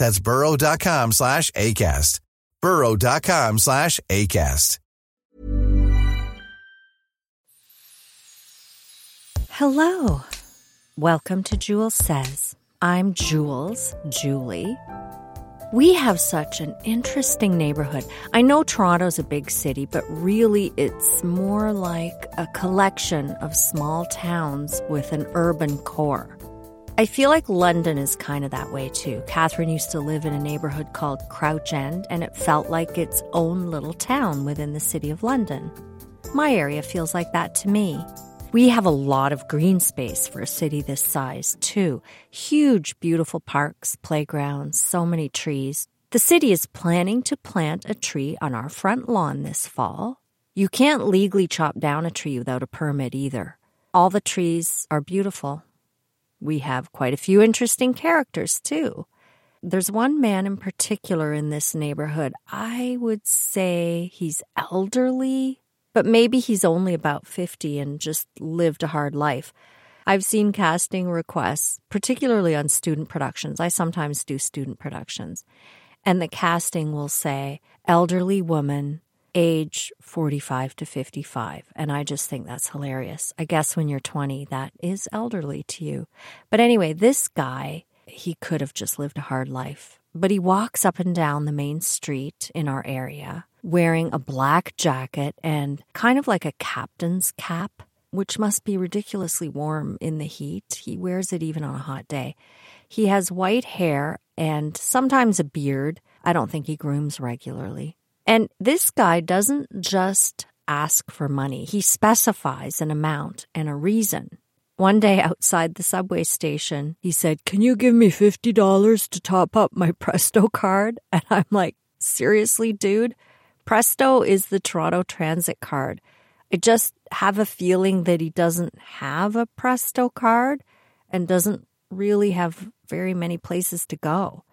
That's burrow.com slash ACAST. burrow.com slash ACAST. Hello. Welcome to Jewels Says. I'm Jules, Julie. We have such an interesting neighborhood. I know Toronto's a big city, but really it's more like a collection of small towns with an urban core. I feel like London is kind of that way too. Catherine used to live in a neighborhood called Crouch End, and it felt like its own little town within the city of London. My area feels like that to me. We have a lot of green space for a city this size, too. Huge, beautiful parks, playgrounds, so many trees. The city is planning to plant a tree on our front lawn this fall. You can't legally chop down a tree without a permit either. All the trees are beautiful. We have quite a few interesting characters, too. There's one man in particular in this neighborhood. I would say he's elderly, but maybe he's only about 50 and just lived a hard life. I've seen casting requests, particularly on student productions. I sometimes do student productions. And the casting will say, elderly woman, age 45 to 55. And I just think that's hilarious. I guess when you're 20, that is elderly to you. But anyway, this guy, he could have just lived a hard life. But he walks up and down the main street in our area wearing a black jacket and kind of like a captain's cap, which must be ridiculously warm in the heat. He wears it even on a hot day. He has white hair and sometimes a beard. I don't think he grooms regularly. And this guy doesn't just ask for money, he specifies an amount and a reason. One day outside the subway station, he said, Can you give me $50 to top up my Presto card? And I'm like, Seriously, dude? Presto is the Toronto Transit card. I just have a feeling that he doesn't have a Presto card and doesn't really have very many places to go.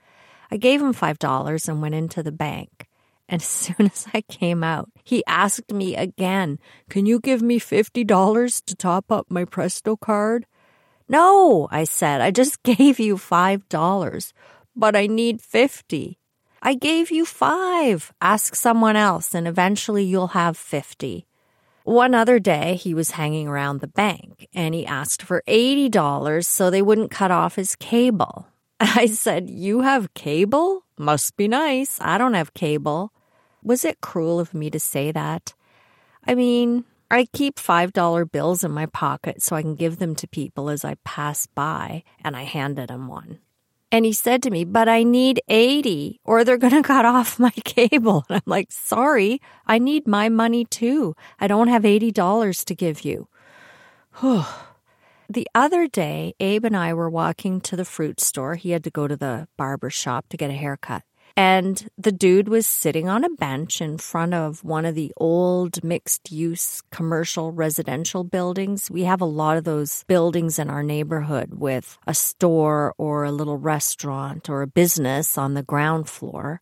I gave him $5 and went into the bank. And as soon as I came out, he asked me again, Can you give me $50 to top up my Presto card? No, I said, I just gave you $5, but I need 50. I gave you five. Ask someone else, and eventually you'll have 50. One other day, he was hanging around the bank and he asked for $80 so they wouldn't cut off his cable. I said, You have cable? Must be nice. I don't have cable. Was it cruel of me to say that? I mean, I keep $5 bills in my pocket so I can give them to people as I pass by, and I handed him one. And he said to me, but I need 80 or they're going to cut off my cable. And I'm like, sorry, I need my money too. I don't have $80 to give you. the other day, Abe and I were walking to the fruit store. He had to go to the barber shop to get a haircut. And the dude was sitting on a bench in front of one of the old mixed use commercial residential buildings. We have a lot of those buildings in our neighborhood with a store or a little restaurant or a business on the ground floor.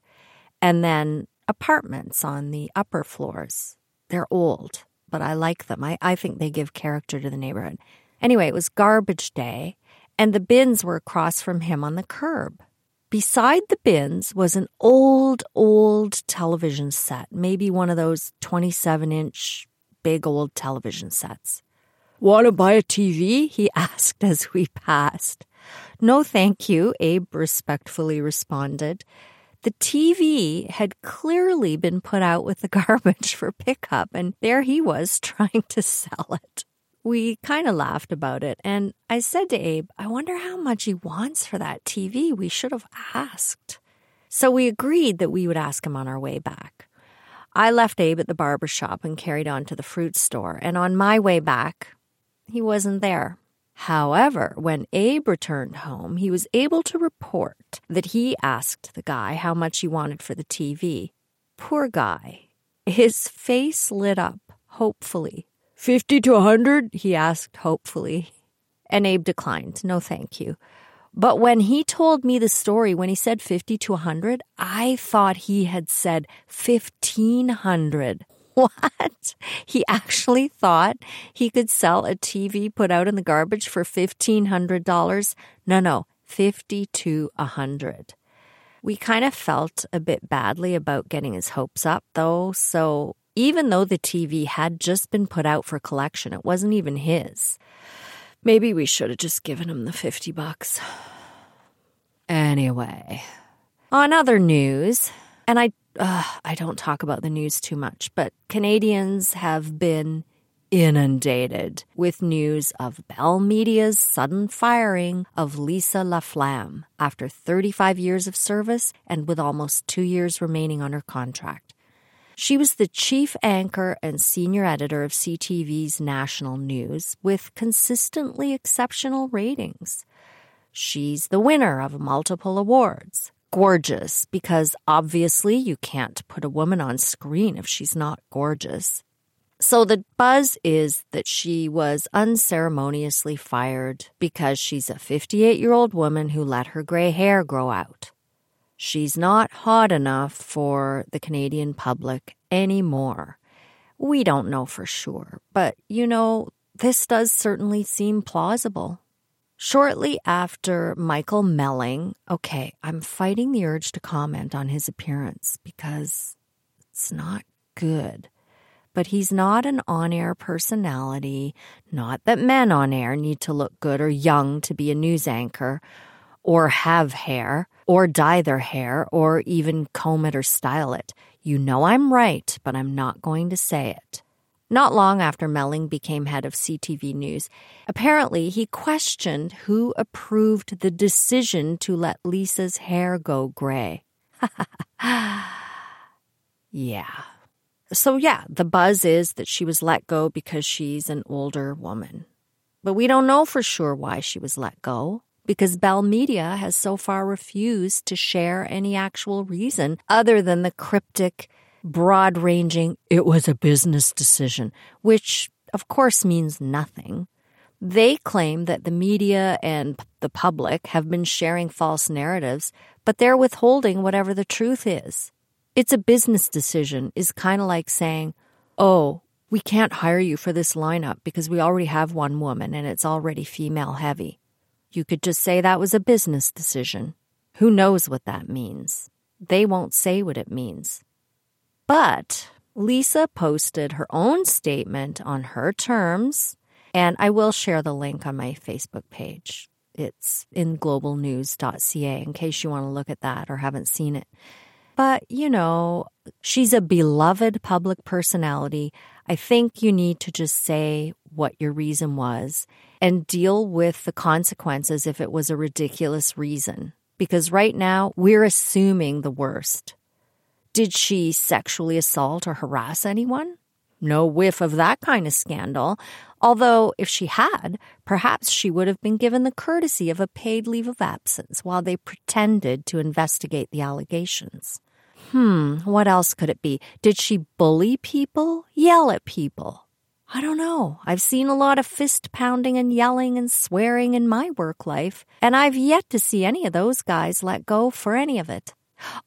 And then apartments on the upper floors. They're old, but I like them. I, I think they give character to the neighborhood. Anyway, it was garbage day, and the bins were across from him on the curb. Beside the bins was an old, old television set, maybe one of those 27 inch big old television sets. Want to buy a TV? He asked as we passed. No, thank you, Abe respectfully responded. The TV had clearly been put out with the garbage for pickup, and there he was trying to sell it. We kind of laughed about it, and I said to Abe, I wonder how much he wants for that TV. We should have asked. So we agreed that we would ask him on our way back. I left Abe at the barber shop and carried on to the fruit store, and on my way back, he wasn't there. However, when Abe returned home, he was able to report that he asked the guy how much he wanted for the TV. Poor guy. His face lit up, hopefully. Fifty to a hundred? he asked hopefully. And Abe declined. No, thank you. But when he told me the story, when he said 50 to a 100, I thought he had said 1500. What? He actually thought he could sell a TV put out in the garbage for $1,500? No, no, 50 to 100. We kind of felt a bit badly about getting his hopes up, though, so even though the TV had just been put out for collection, it wasn't even his. Maybe we should have just given him the 50 bucks. Anyway, on other news, and I uh, I don't talk about the news too much, but Canadians have been inundated with news of Bell Media's sudden firing of Lisa LaFlamme after 35 years of service and with almost two years remaining on her contract. She was the chief anchor and senior editor of CTV's national news with consistently exceptional ratings. She's the winner of multiple awards gorgeous because obviously you can't put a woman on screen if she's not gorgeous. So the buzz is that she was unceremoniously fired because she's a 58 year old woman who let her gray hair grow out. She's not hot enough for the Canadian public anymore. We don't know for sure, but you know, this does certainly seem plausible. Shortly after Michael Melling, okay, I'm fighting the urge to comment on his appearance because it's not good. But he's not an on air personality. Not that men on air need to look good or young to be a news anchor, or have hair, or dye their hair, or even comb it or style it. You know I'm right, but I'm not going to say it. Not long after Melling became head of CTV News, apparently he questioned who approved the decision to let Lisa's hair go gray. yeah. So, yeah, the buzz is that she was let go because she's an older woman. But we don't know for sure why she was let go because Bell Media has so far refused to share any actual reason other than the cryptic broad ranging, it was a business decision, which of course means nothing. They claim that the media and the public have been sharing false narratives, but they're withholding whatever the truth is. It's a business decision, is kind of like saying, oh, we can't hire you for this lineup because we already have one woman and it's already female heavy. You could just say that was a business decision. Who knows what that means? They won't say what it means. But Lisa posted her own statement on her terms, and I will share the link on my Facebook page. It's in globalnews.ca in case you want to look at that or haven't seen it. But, you know, she's a beloved public personality. I think you need to just say what your reason was and deal with the consequences if it was a ridiculous reason. Because right now, we're assuming the worst. Did she sexually assault or harass anyone? No whiff of that kind of scandal. Although, if she had, perhaps she would have been given the courtesy of a paid leave of absence while they pretended to investigate the allegations. Hmm, what else could it be? Did she bully people? Yell at people? I don't know. I've seen a lot of fist pounding and yelling and swearing in my work life, and I've yet to see any of those guys let go for any of it.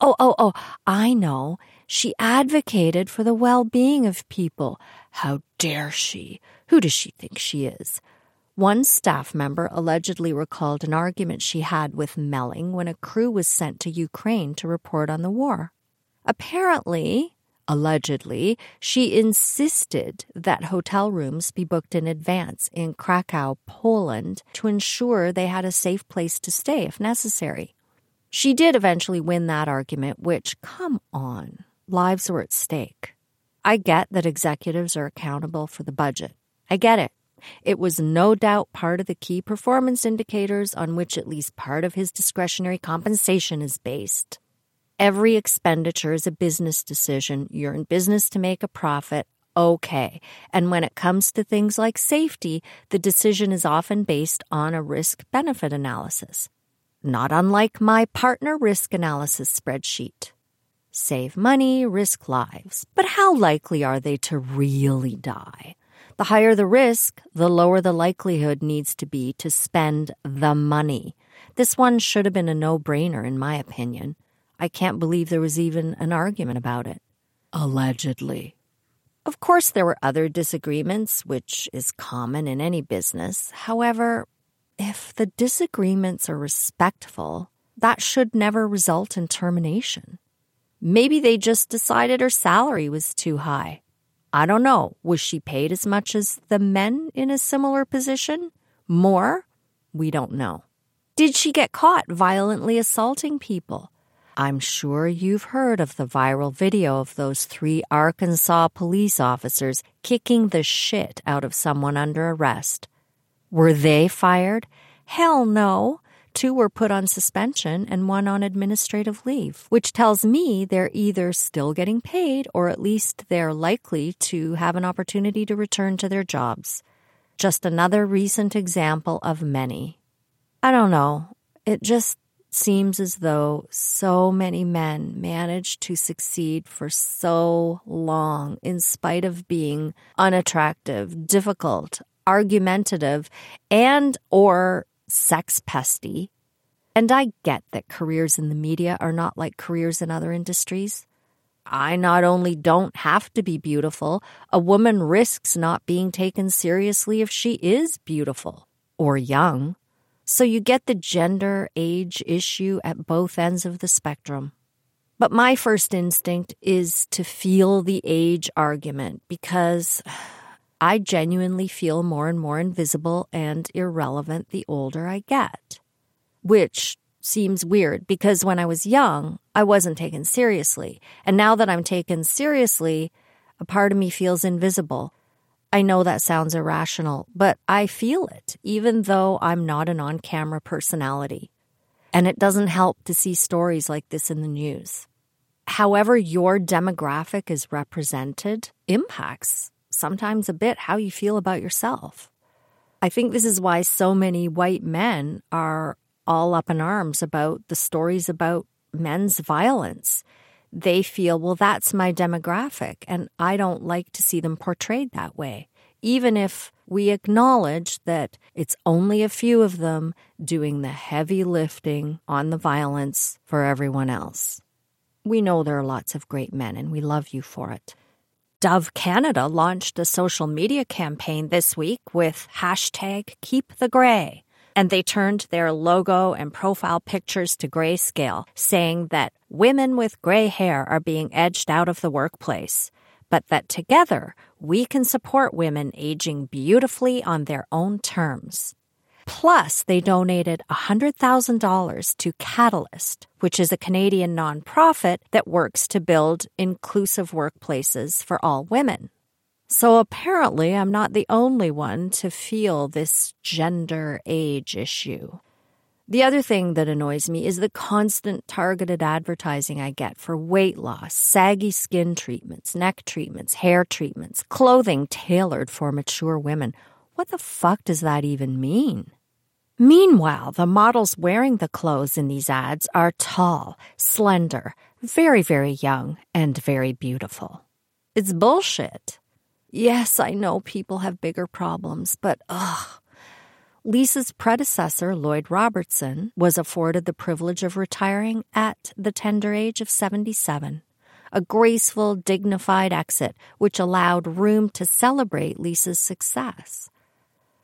Oh, oh, oh, I know. She advocated for the well being of people. How dare she? Who does she think she is? One staff member allegedly recalled an argument she had with Melling when a crew was sent to Ukraine to report on the war. Apparently, allegedly, she insisted that hotel rooms be booked in advance in Krakow, Poland, to ensure they had a safe place to stay if necessary. She did eventually win that argument, which, come on, lives were at stake. I get that executives are accountable for the budget. I get it. It was no doubt part of the key performance indicators on which at least part of his discretionary compensation is based. Every expenditure is a business decision. You're in business to make a profit. Okay. And when it comes to things like safety, the decision is often based on a risk benefit analysis. Not unlike my partner risk analysis spreadsheet. Save money, risk lives. But how likely are they to really die? The higher the risk, the lower the likelihood needs to be to spend the money. This one should have been a no brainer, in my opinion. I can't believe there was even an argument about it. Allegedly. Of course, there were other disagreements, which is common in any business. However, if the disagreements are respectful, that should never result in termination. Maybe they just decided her salary was too high. I don't know. Was she paid as much as the men in a similar position? More? We don't know. Did she get caught violently assaulting people? I'm sure you've heard of the viral video of those three Arkansas police officers kicking the shit out of someone under arrest. Were they fired? Hell no. Two were put on suspension and one on administrative leave, which tells me they're either still getting paid or at least they're likely to have an opportunity to return to their jobs. Just another recent example of many. I don't know. It just seems as though so many men manage to succeed for so long in spite of being unattractive, difficult, argumentative, and or sex pesty. And I get that careers in the media are not like careers in other industries. I not only don't have to be beautiful, a woman risks not being taken seriously if she is beautiful or young. So you get the gender age issue at both ends of the spectrum. But my first instinct is to feel the age argument because I genuinely feel more and more invisible and irrelevant the older I get. Which seems weird because when I was young, I wasn't taken seriously. And now that I'm taken seriously, a part of me feels invisible. I know that sounds irrational, but I feel it, even though I'm not an on camera personality. And it doesn't help to see stories like this in the news. However, your demographic is represented impacts sometimes a bit how you feel about yourself. I think this is why so many white men are all up in arms about the stories about men's violence. They feel, well, that's my demographic, and I don't like to see them portrayed that way, even if we acknowledge that it's only a few of them doing the heavy lifting on the violence for everyone else. We know there are lots of great men, and we love you for it. Dove Canada launched a social media campaign this week with hashtag Keep the Grey. And they turned their logo and profile pictures to grayscale, saying that women with gray hair are being edged out of the workplace, but that together we can support women aging beautifully on their own terms. Plus, they donated $100,000 to Catalyst, which is a Canadian nonprofit that works to build inclusive workplaces for all women. So apparently, I'm not the only one to feel this gender age issue. The other thing that annoys me is the constant targeted advertising I get for weight loss, saggy skin treatments, neck treatments, hair treatments, clothing tailored for mature women. What the fuck does that even mean? Meanwhile, the models wearing the clothes in these ads are tall, slender, very, very young, and very beautiful. It's bullshit. Yes, I know people have bigger problems, but ugh. Lisa's predecessor, Lloyd Robertson, was afforded the privilege of retiring at the tender age of 77. a graceful, dignified exit which allowed room to celebrate Lisa's success.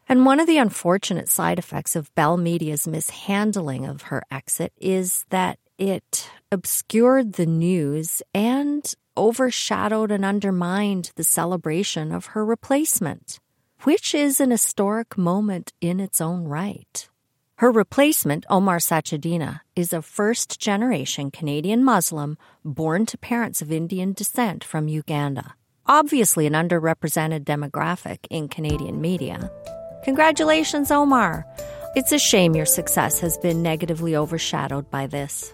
And one of the unfortunate side effects of Bell Media's mishandling of her exit is that it obscured the news and overshadowed and undermined the celebration of her replacement, which is an historic moment in its own right. Her replacement, Omar Sachedina, is a first generation Canadian Muslim born to parents of Indian descent from Uganda. Obviously, an underrepresented demographic in Canadian media. Congratulations, Omar! It's a shame your success has been negatively overshadowed by this.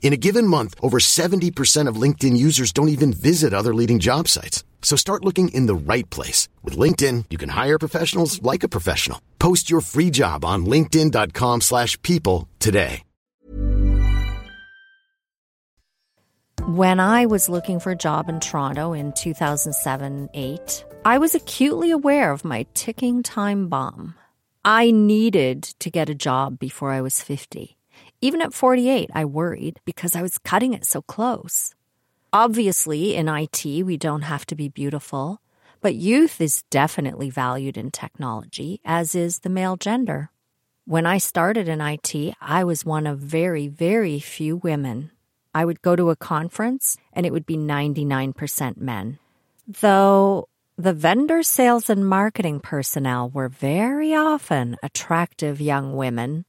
In a given month, over 70% of LinkedIn users don't even visit other leading job sites. So start looking in the right place. With LinkedIn, you can hire professionals like a professional. Post your free job on linkedin.com slash people today. When I was looking for a job in Toronto in 2007 8, I was acutely aware of my ticking time bomb. I needed to get a job before I was 50. Even at 48, I worried because I was cutting it so close. Obviously, in IT, we don't have to be beautiful, but youth is definitely valued in technology, as is the male gender. When I started in IT, I was one of very, very few women. I would go to a conference and it would be 99% men. Though the vendor sales and marketing personnel were very often attractive young women,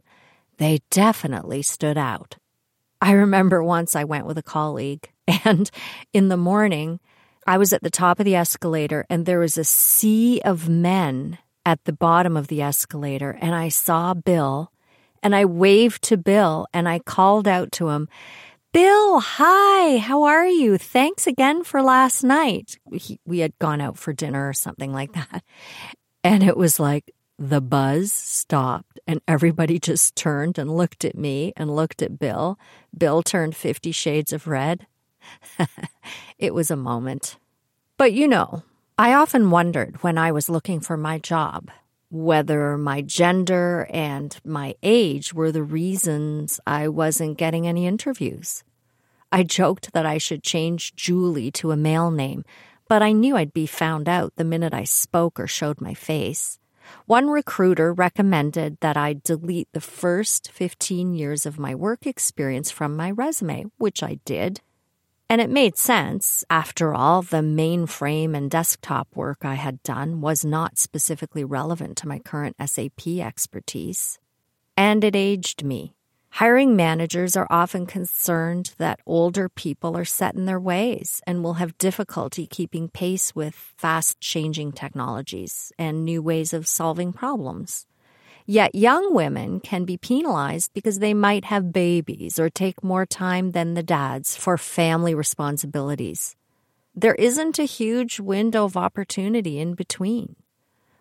they definitely stood out. I remember once I went with a colleague, and in the morning, I was at the top of the escalator, and there was a sea of men at the bottom of the escalator, and I saw Bill, and I waved to Bill, and I called out to him, Bill, hi, how are you? Thanks again for last night. We had gone out for dinner or something like that. And it was like the buzz stopped and everybody just turned and looked at me and looked at Bill. Bill turned 50 shades of red. it was a moment. But you know, I often wondered when I was looking for my job whether my gender and my age were the reasons I wasn't getting any interviews. I joked that I should change Julie to a male name, but I knew I'd be found out the minute I spoke or showed my face. One recruiter recommended that I delete the first 15 years of my work experience from my resume, which I did. And it made sense. After all, the mainframe and desktop work I had done was not specifically relevant to my current SAP expertise. And it aged me. Hiring managers are often concerned that older people are set in their ways and will have difficulty keeping pace with fast changing technologies and new ways of solving problems. Yet young women can be penalized because they might have babies or take more time than the dads for family responsibilities. There isn't a huge window of opportunity in between.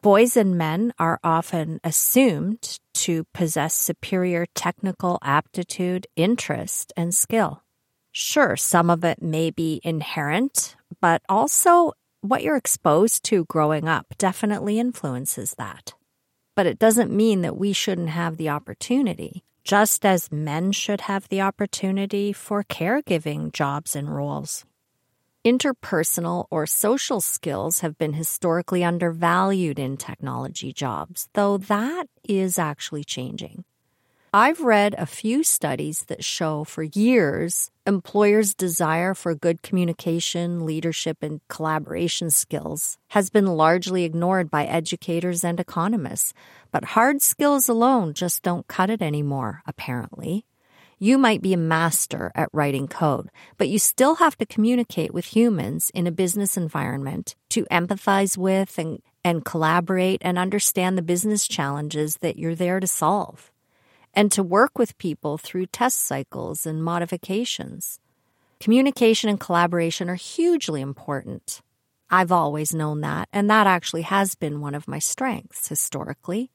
Boys and men are often assumed to possess superior technical aptitude, interest, and skill. Sure, some of it may be inherent, but also what you're exposed to growing up definitely influences that but it doesn't mean that we shouldn't have the opportunity, just as men should have the opportunity for caregiving jobs and roles. Interpersonal or social skills have been historically undervalued in technology jobs, though that is actually changing. I've read a few studies that show for years employers' desire for good communication, leadership, and collaboration skills has been largely ignored by educators and economists. But hard skills alone just don't cut it anymore, apparently. You might be a master at writing code, but you still have to communicate with humans in a business environment to empathize with and, and collaborate and understand the business challenges that you're there to solve and to work with people through test cycles and modifications. Communication and collaboration are hugely important. I've always known that, and that actually has been one of my strengths historically.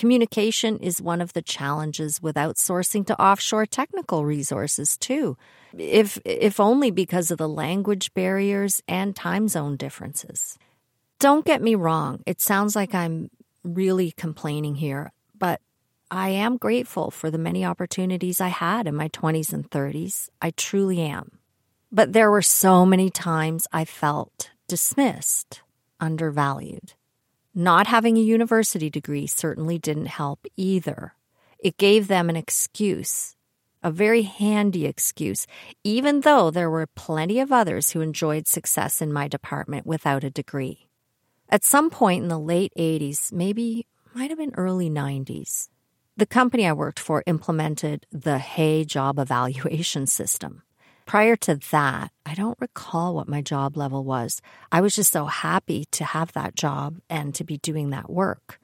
Communication is one of the challenges with outsourcing to offshore technical resources, too, if, if only because of the language barriers and time zone differences. Don't get me wrong, it sounds like I'm really complaining here, but I am grateful for the many opportunities I had in my 20s and 30s. I truly am. But there were so many times I felt dismissed, undervalued. Not having a university degree certainly didn't help either. It gave them an excuse, a very handy excuse, even though there were plenty of others who enjoyed success in my department without a degree. At some point in the late 80s, maybe might have been early 90s, the company I worked for implemented the Hay job evaluation system. Prior to that, I don't recall what my job level was. I was just so happy to have that job and to be doing that work.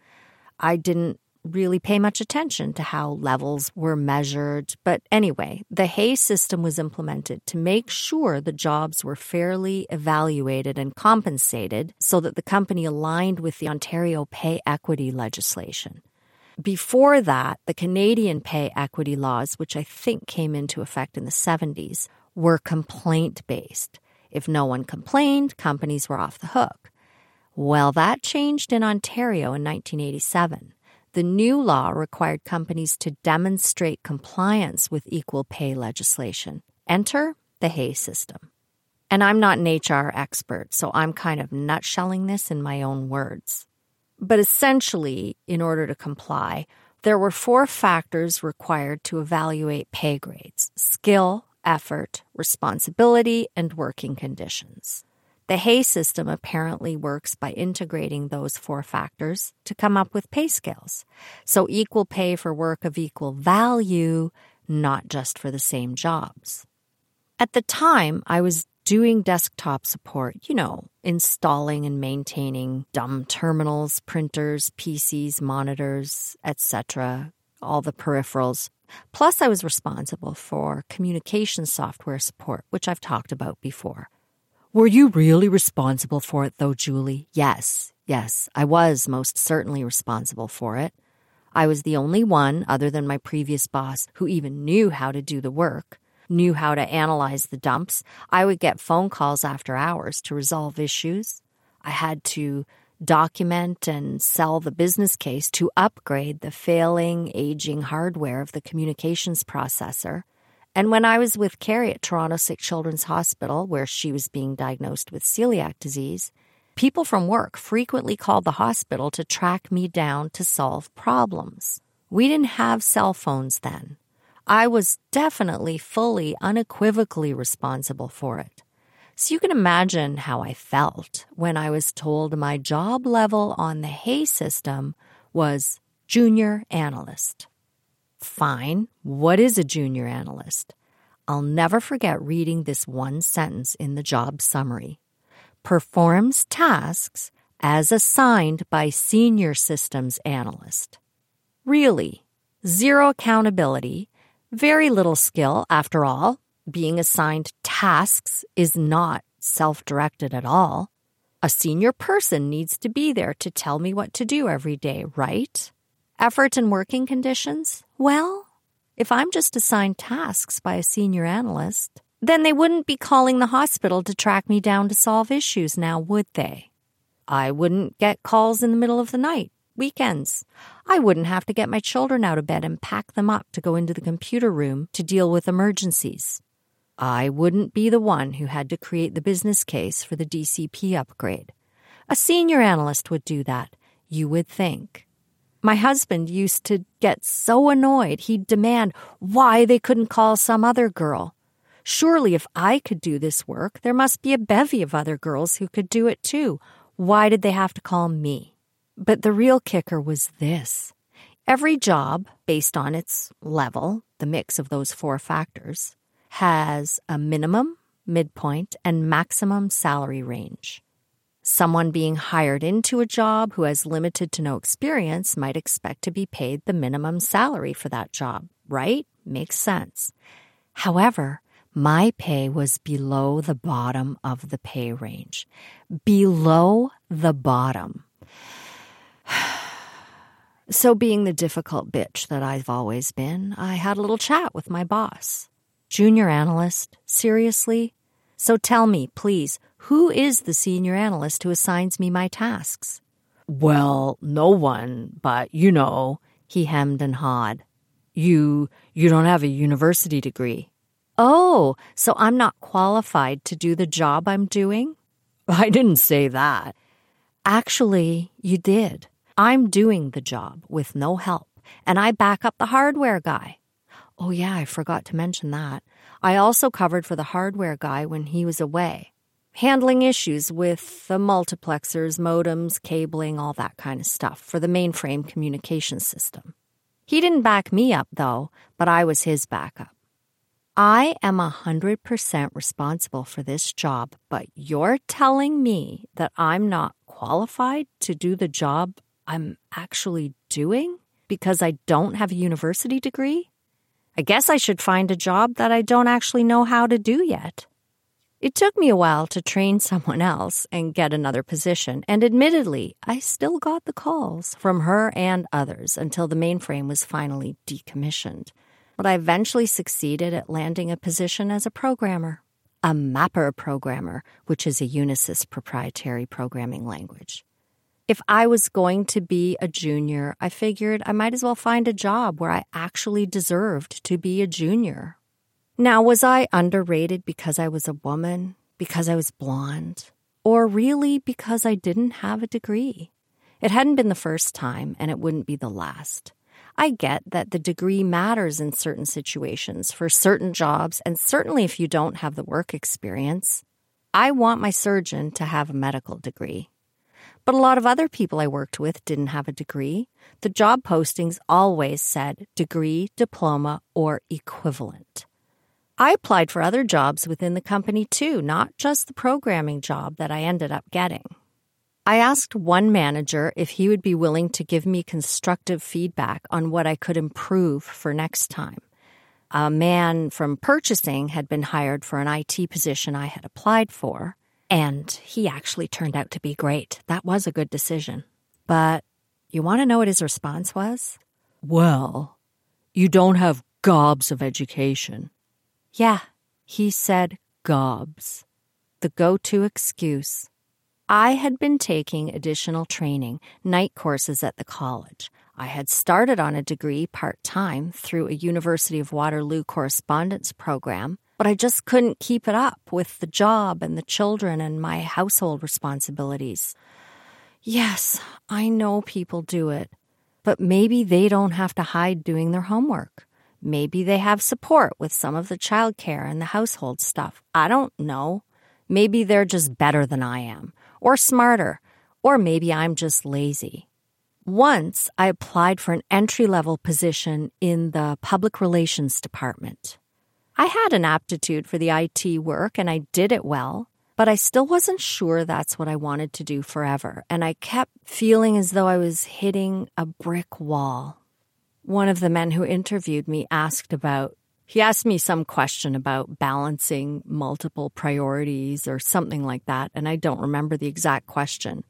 I didn't really pay much attention to how levels were measured. But anyway, the Hay system was implemented to make sure the jobs were fairly evaluated and compensated so that the company aligned with the Ontario pay equity legislation. Before that, the Canadian pay equity laws, which I think came into effect in the 70s, were complaint based. If no one complained, companies were off the hook. Well, that changed in Ontario in 1987. The new law required companies to demonstrate compliance with equal pay legislation. Enter the Hay system. And I'm not an HR expert, so I'm kind of nutshelling this in my own words. But essentially, in order to comply, there were four factors required to evaluate pay grades skill, effort, responsibility, and working conditions. The Hay system apparently works by integrating those four factors to come up with pay scales. So equal pay for work of equal value, not just for the same jobs. At the time, I was doing desktop support, you know, installing and maintaining dumb terminals, printers, PCs, monitors, etc., all the peripherals. Plus, I was responsible for communication software support, which I've talked about before. Were you really responsible for it, though, Julie? Yes, yes, I was most certainly responsible for it. I was the only one, other than my previous boss, who even knew how to do the work knew how to analyze the dumps. I would get phone calls after hours to resolve issues. I had to document and sell the business case to upgrade the failing, aging hardware of the communications processor. And when I was with Carrie at Toronto Sick Children's Hospital, where she was being diagnosed with celiac disease, people from work frequently called the hospital to track me down to solve problems. We didn't have cell phones then. I was definitely fully, unequivocally responsible for it. So you can imagine how I felt when I was told my job level on the Hay system was junior analyst. Fine, what is a junior analyst? I'll never forget reading this one sentence in the job summary. Performs tasks as assigned by senior systems analyst. Really, zero accountability very little skill, after all. Being assigned tasks is not self directed at all. A senior person needs to be there to tell me what to do every day, right? Effort and working conditions? Well, if I'm just assigned tasks by a senior analyst, then they wouldn't be calling the hospital to track me down to solve issues now, would they? I wouldn't get calls in the middle of the night weekends. I wouldn't have to get my children out of bed and pack them up to go into the computer room to deal with emergencies. I wouldn't be the one who had to create the business case for the DCP upgrade. A senior analyst would do that, you would think. My husband used to get so annoyed, he'd demand why they couldn't call some other girl. Surely, if I could do this work, there must be a bevy of other girls who could do it too. Why did they have to call me? But the real kicker was this every job, based on its level, the mix of those four factors, has a minimum, midpoint, and maximum salary range. Someone being hired into a job who has limited to no experience might expect to be paid the minimum salary for that job, right? Makes sense. However, my pay was below the bottom of the pay range. Below the bottom. So, being the difficult bitch that I've always been, I had a little chat with my boss. Junior analyst, seriously? So tell me, please, who is the senior analyst who assigns me my tasks? Well, no one, but you know, he hemmed and hawed. You you don't have a university degree. Oh, so I'm not qualified to do the job I'm doing? I didn't say that. Actually, you did. I'm doing the job with no help, and I back up the hardware guy. Oh, yeah, I forgot to mention that. I also covered for the hardware guy when he was away handling issues with the multiplexers, modems, cabling, all that kind of stuff for the mainframe communication system. He didn't back me up, though, but I was his backup. I am a 100% responsible for this job, but you're telling me that I'm not qualified to do the job I'm actually doing because I don't have a university degree? I guess I should find a job that I don't actually know how to do yet. It took me a while to train someone else and get another position, and admittedly, I still got the calls from her and others until the mainframe was finally decommissioned. But I eventually succeeded at landing a position as a programmer, a mapper programmer, which is a Unisys proprietary programming language. If I was going to be a junior, I figured I might as well find a job where I actually deserved to be a junior now, was I underrated because I was a woman, because I was blonde, or really because I didn't have a degree? It hadn't been the first time, and it wouldn't be the last. I get that the degree matters in certain situations for certain jobs, and certainly if you don't have the work experience. I want my surgeon to have a medical degree. But a lot of other people I worked with didn't have a degree. The job postings always said degree, diploma, or equivalent. I applied for other jobs within the company too, not just the programming job that I ended up getting. I asked one manager if he would be willing to give me constructive feedback on what I could improve for next time. A man from purchasing had been hired for an IT position I had applied for, and he actually turned out to be great. That was a good decision. But you want to know what his response was? Well, you don't have gobs of education. Yeah, he said gobs, the go to excuse. I had been taking additional training, night courses at the college. I had started on a degree part time through a University of Waterloo correspondence program, but I just couldn't keep it up with the job and the children and my household responsibilities. Yes, I know people do it, but maybe they don't have to hide doing their homework. Maybe they have support with some of the childcare and the household stuff. I don't know. Maybe they're just better than I am, or smarter, or maybe I'm just lazy. Once I applied for an entry level position in the public relations department. I had an aptitude for the IT work and I did it well, but I still wasn't sure that's what I wanted to do forever. And I kept feeling as though I was hitting a brick wall one of the men who interviewed me asked about he asked me some question about balancing multiple priorities or something like that and I don't remember the exact question.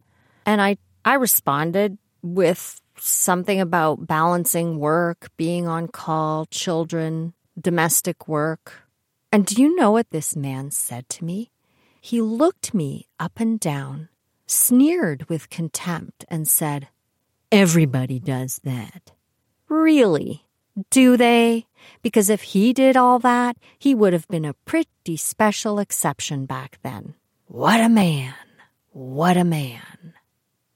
And I I responded with something about balancing work, being on call, children, domestic work. And do you know what this man said to me? He looked me up and down, sneered with contempt, and said, Everybody does that. Really? Do they? Because if he did all that, he would have been a pretty special exception back then. What a man! What a man!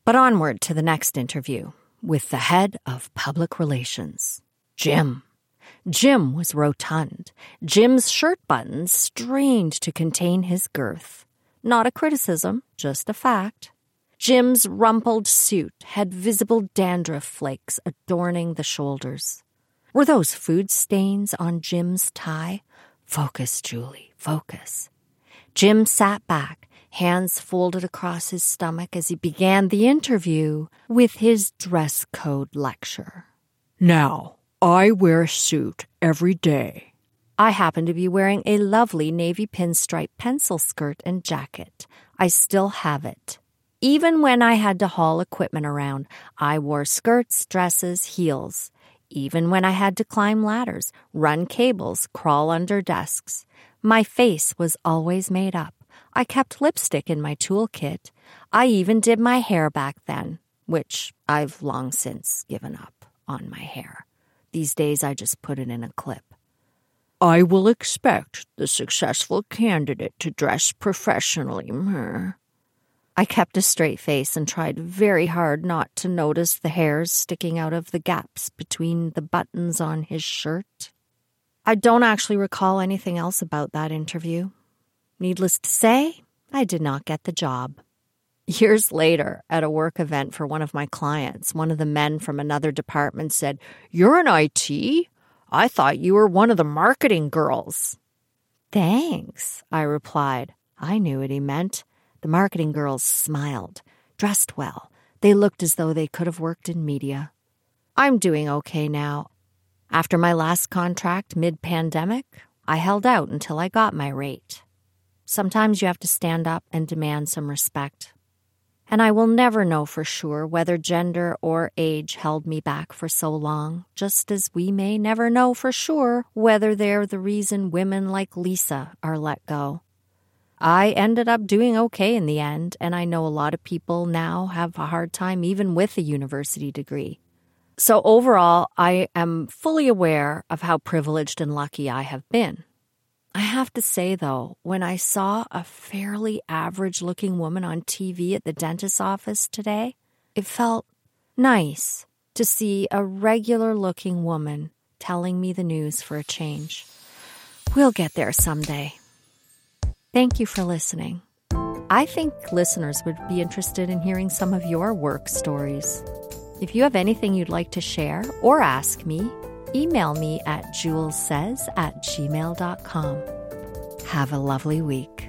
But onward to the next interview. with the head of public relations, Jim. Jim was rotund. Jim's shirt buttons strained to contain his girth. Not a criticism, just a fact. Jim's rumpled suit had visible dandruff flakes adorning the shoulders. Were those food stains on Jim's tie? Focus, Julie, focus. Jim sat back, hands folded across his stomach as he began the interview with his dress code lecture. Now, I wear a suit every day. I happen to be wearing a lovely navy pinstripe pencil skirt and jacket. I still have it. Even when I had to haul equipment around, I wore skirts, dresses, heels. Even when I had to climb ladders, run cables, crawl under desks, my face was always made up. I kept lipstick in my toolkit. I even did my hair back then, which I've long since given up on my hair. These days I just put it in a clip. I will expect the successful candidate to dress professionally. I kept a straight face and tried very hard not to notice the hairs sticking out of the gaps between the buttons on his shirt. I don't actually recall anything else about that interview. Needless to say, I did not get the job. Years later, at a work event for one of my clients, one of the men from another department said, You're an IT? I thought you were one of the marketing girls. Thanks, I replied. I knew what he meant. The marketing girls smiled, dressed well. They looked as though they could have worked in media. I'm doing okay now. After my last contract mid pandemic, I held out until I got my rate. Sometimes you have to stand up and demand some respect. And I will never know for sure whether gender or age held me back for so long, just as we may never know for sure whether they're the reason women like Lisa are let go. I ended up doing okay in the end, and I know a lot of people now have a hard time even with a university degree. So, overall, I am fully aware of how privileged and lucky I have been. I have to say, though, when I saw a fairly average looking woman on TV at the dentist's office today, it felt nice to see a regular looking woman telling me the news for a change. We'll get there someday. Thank you for listening. I think listeners would be interested in hearing some of your work stories. If you have anything you'd like to share or ask me, email me at julessays at gmail.com. Have a lovely week.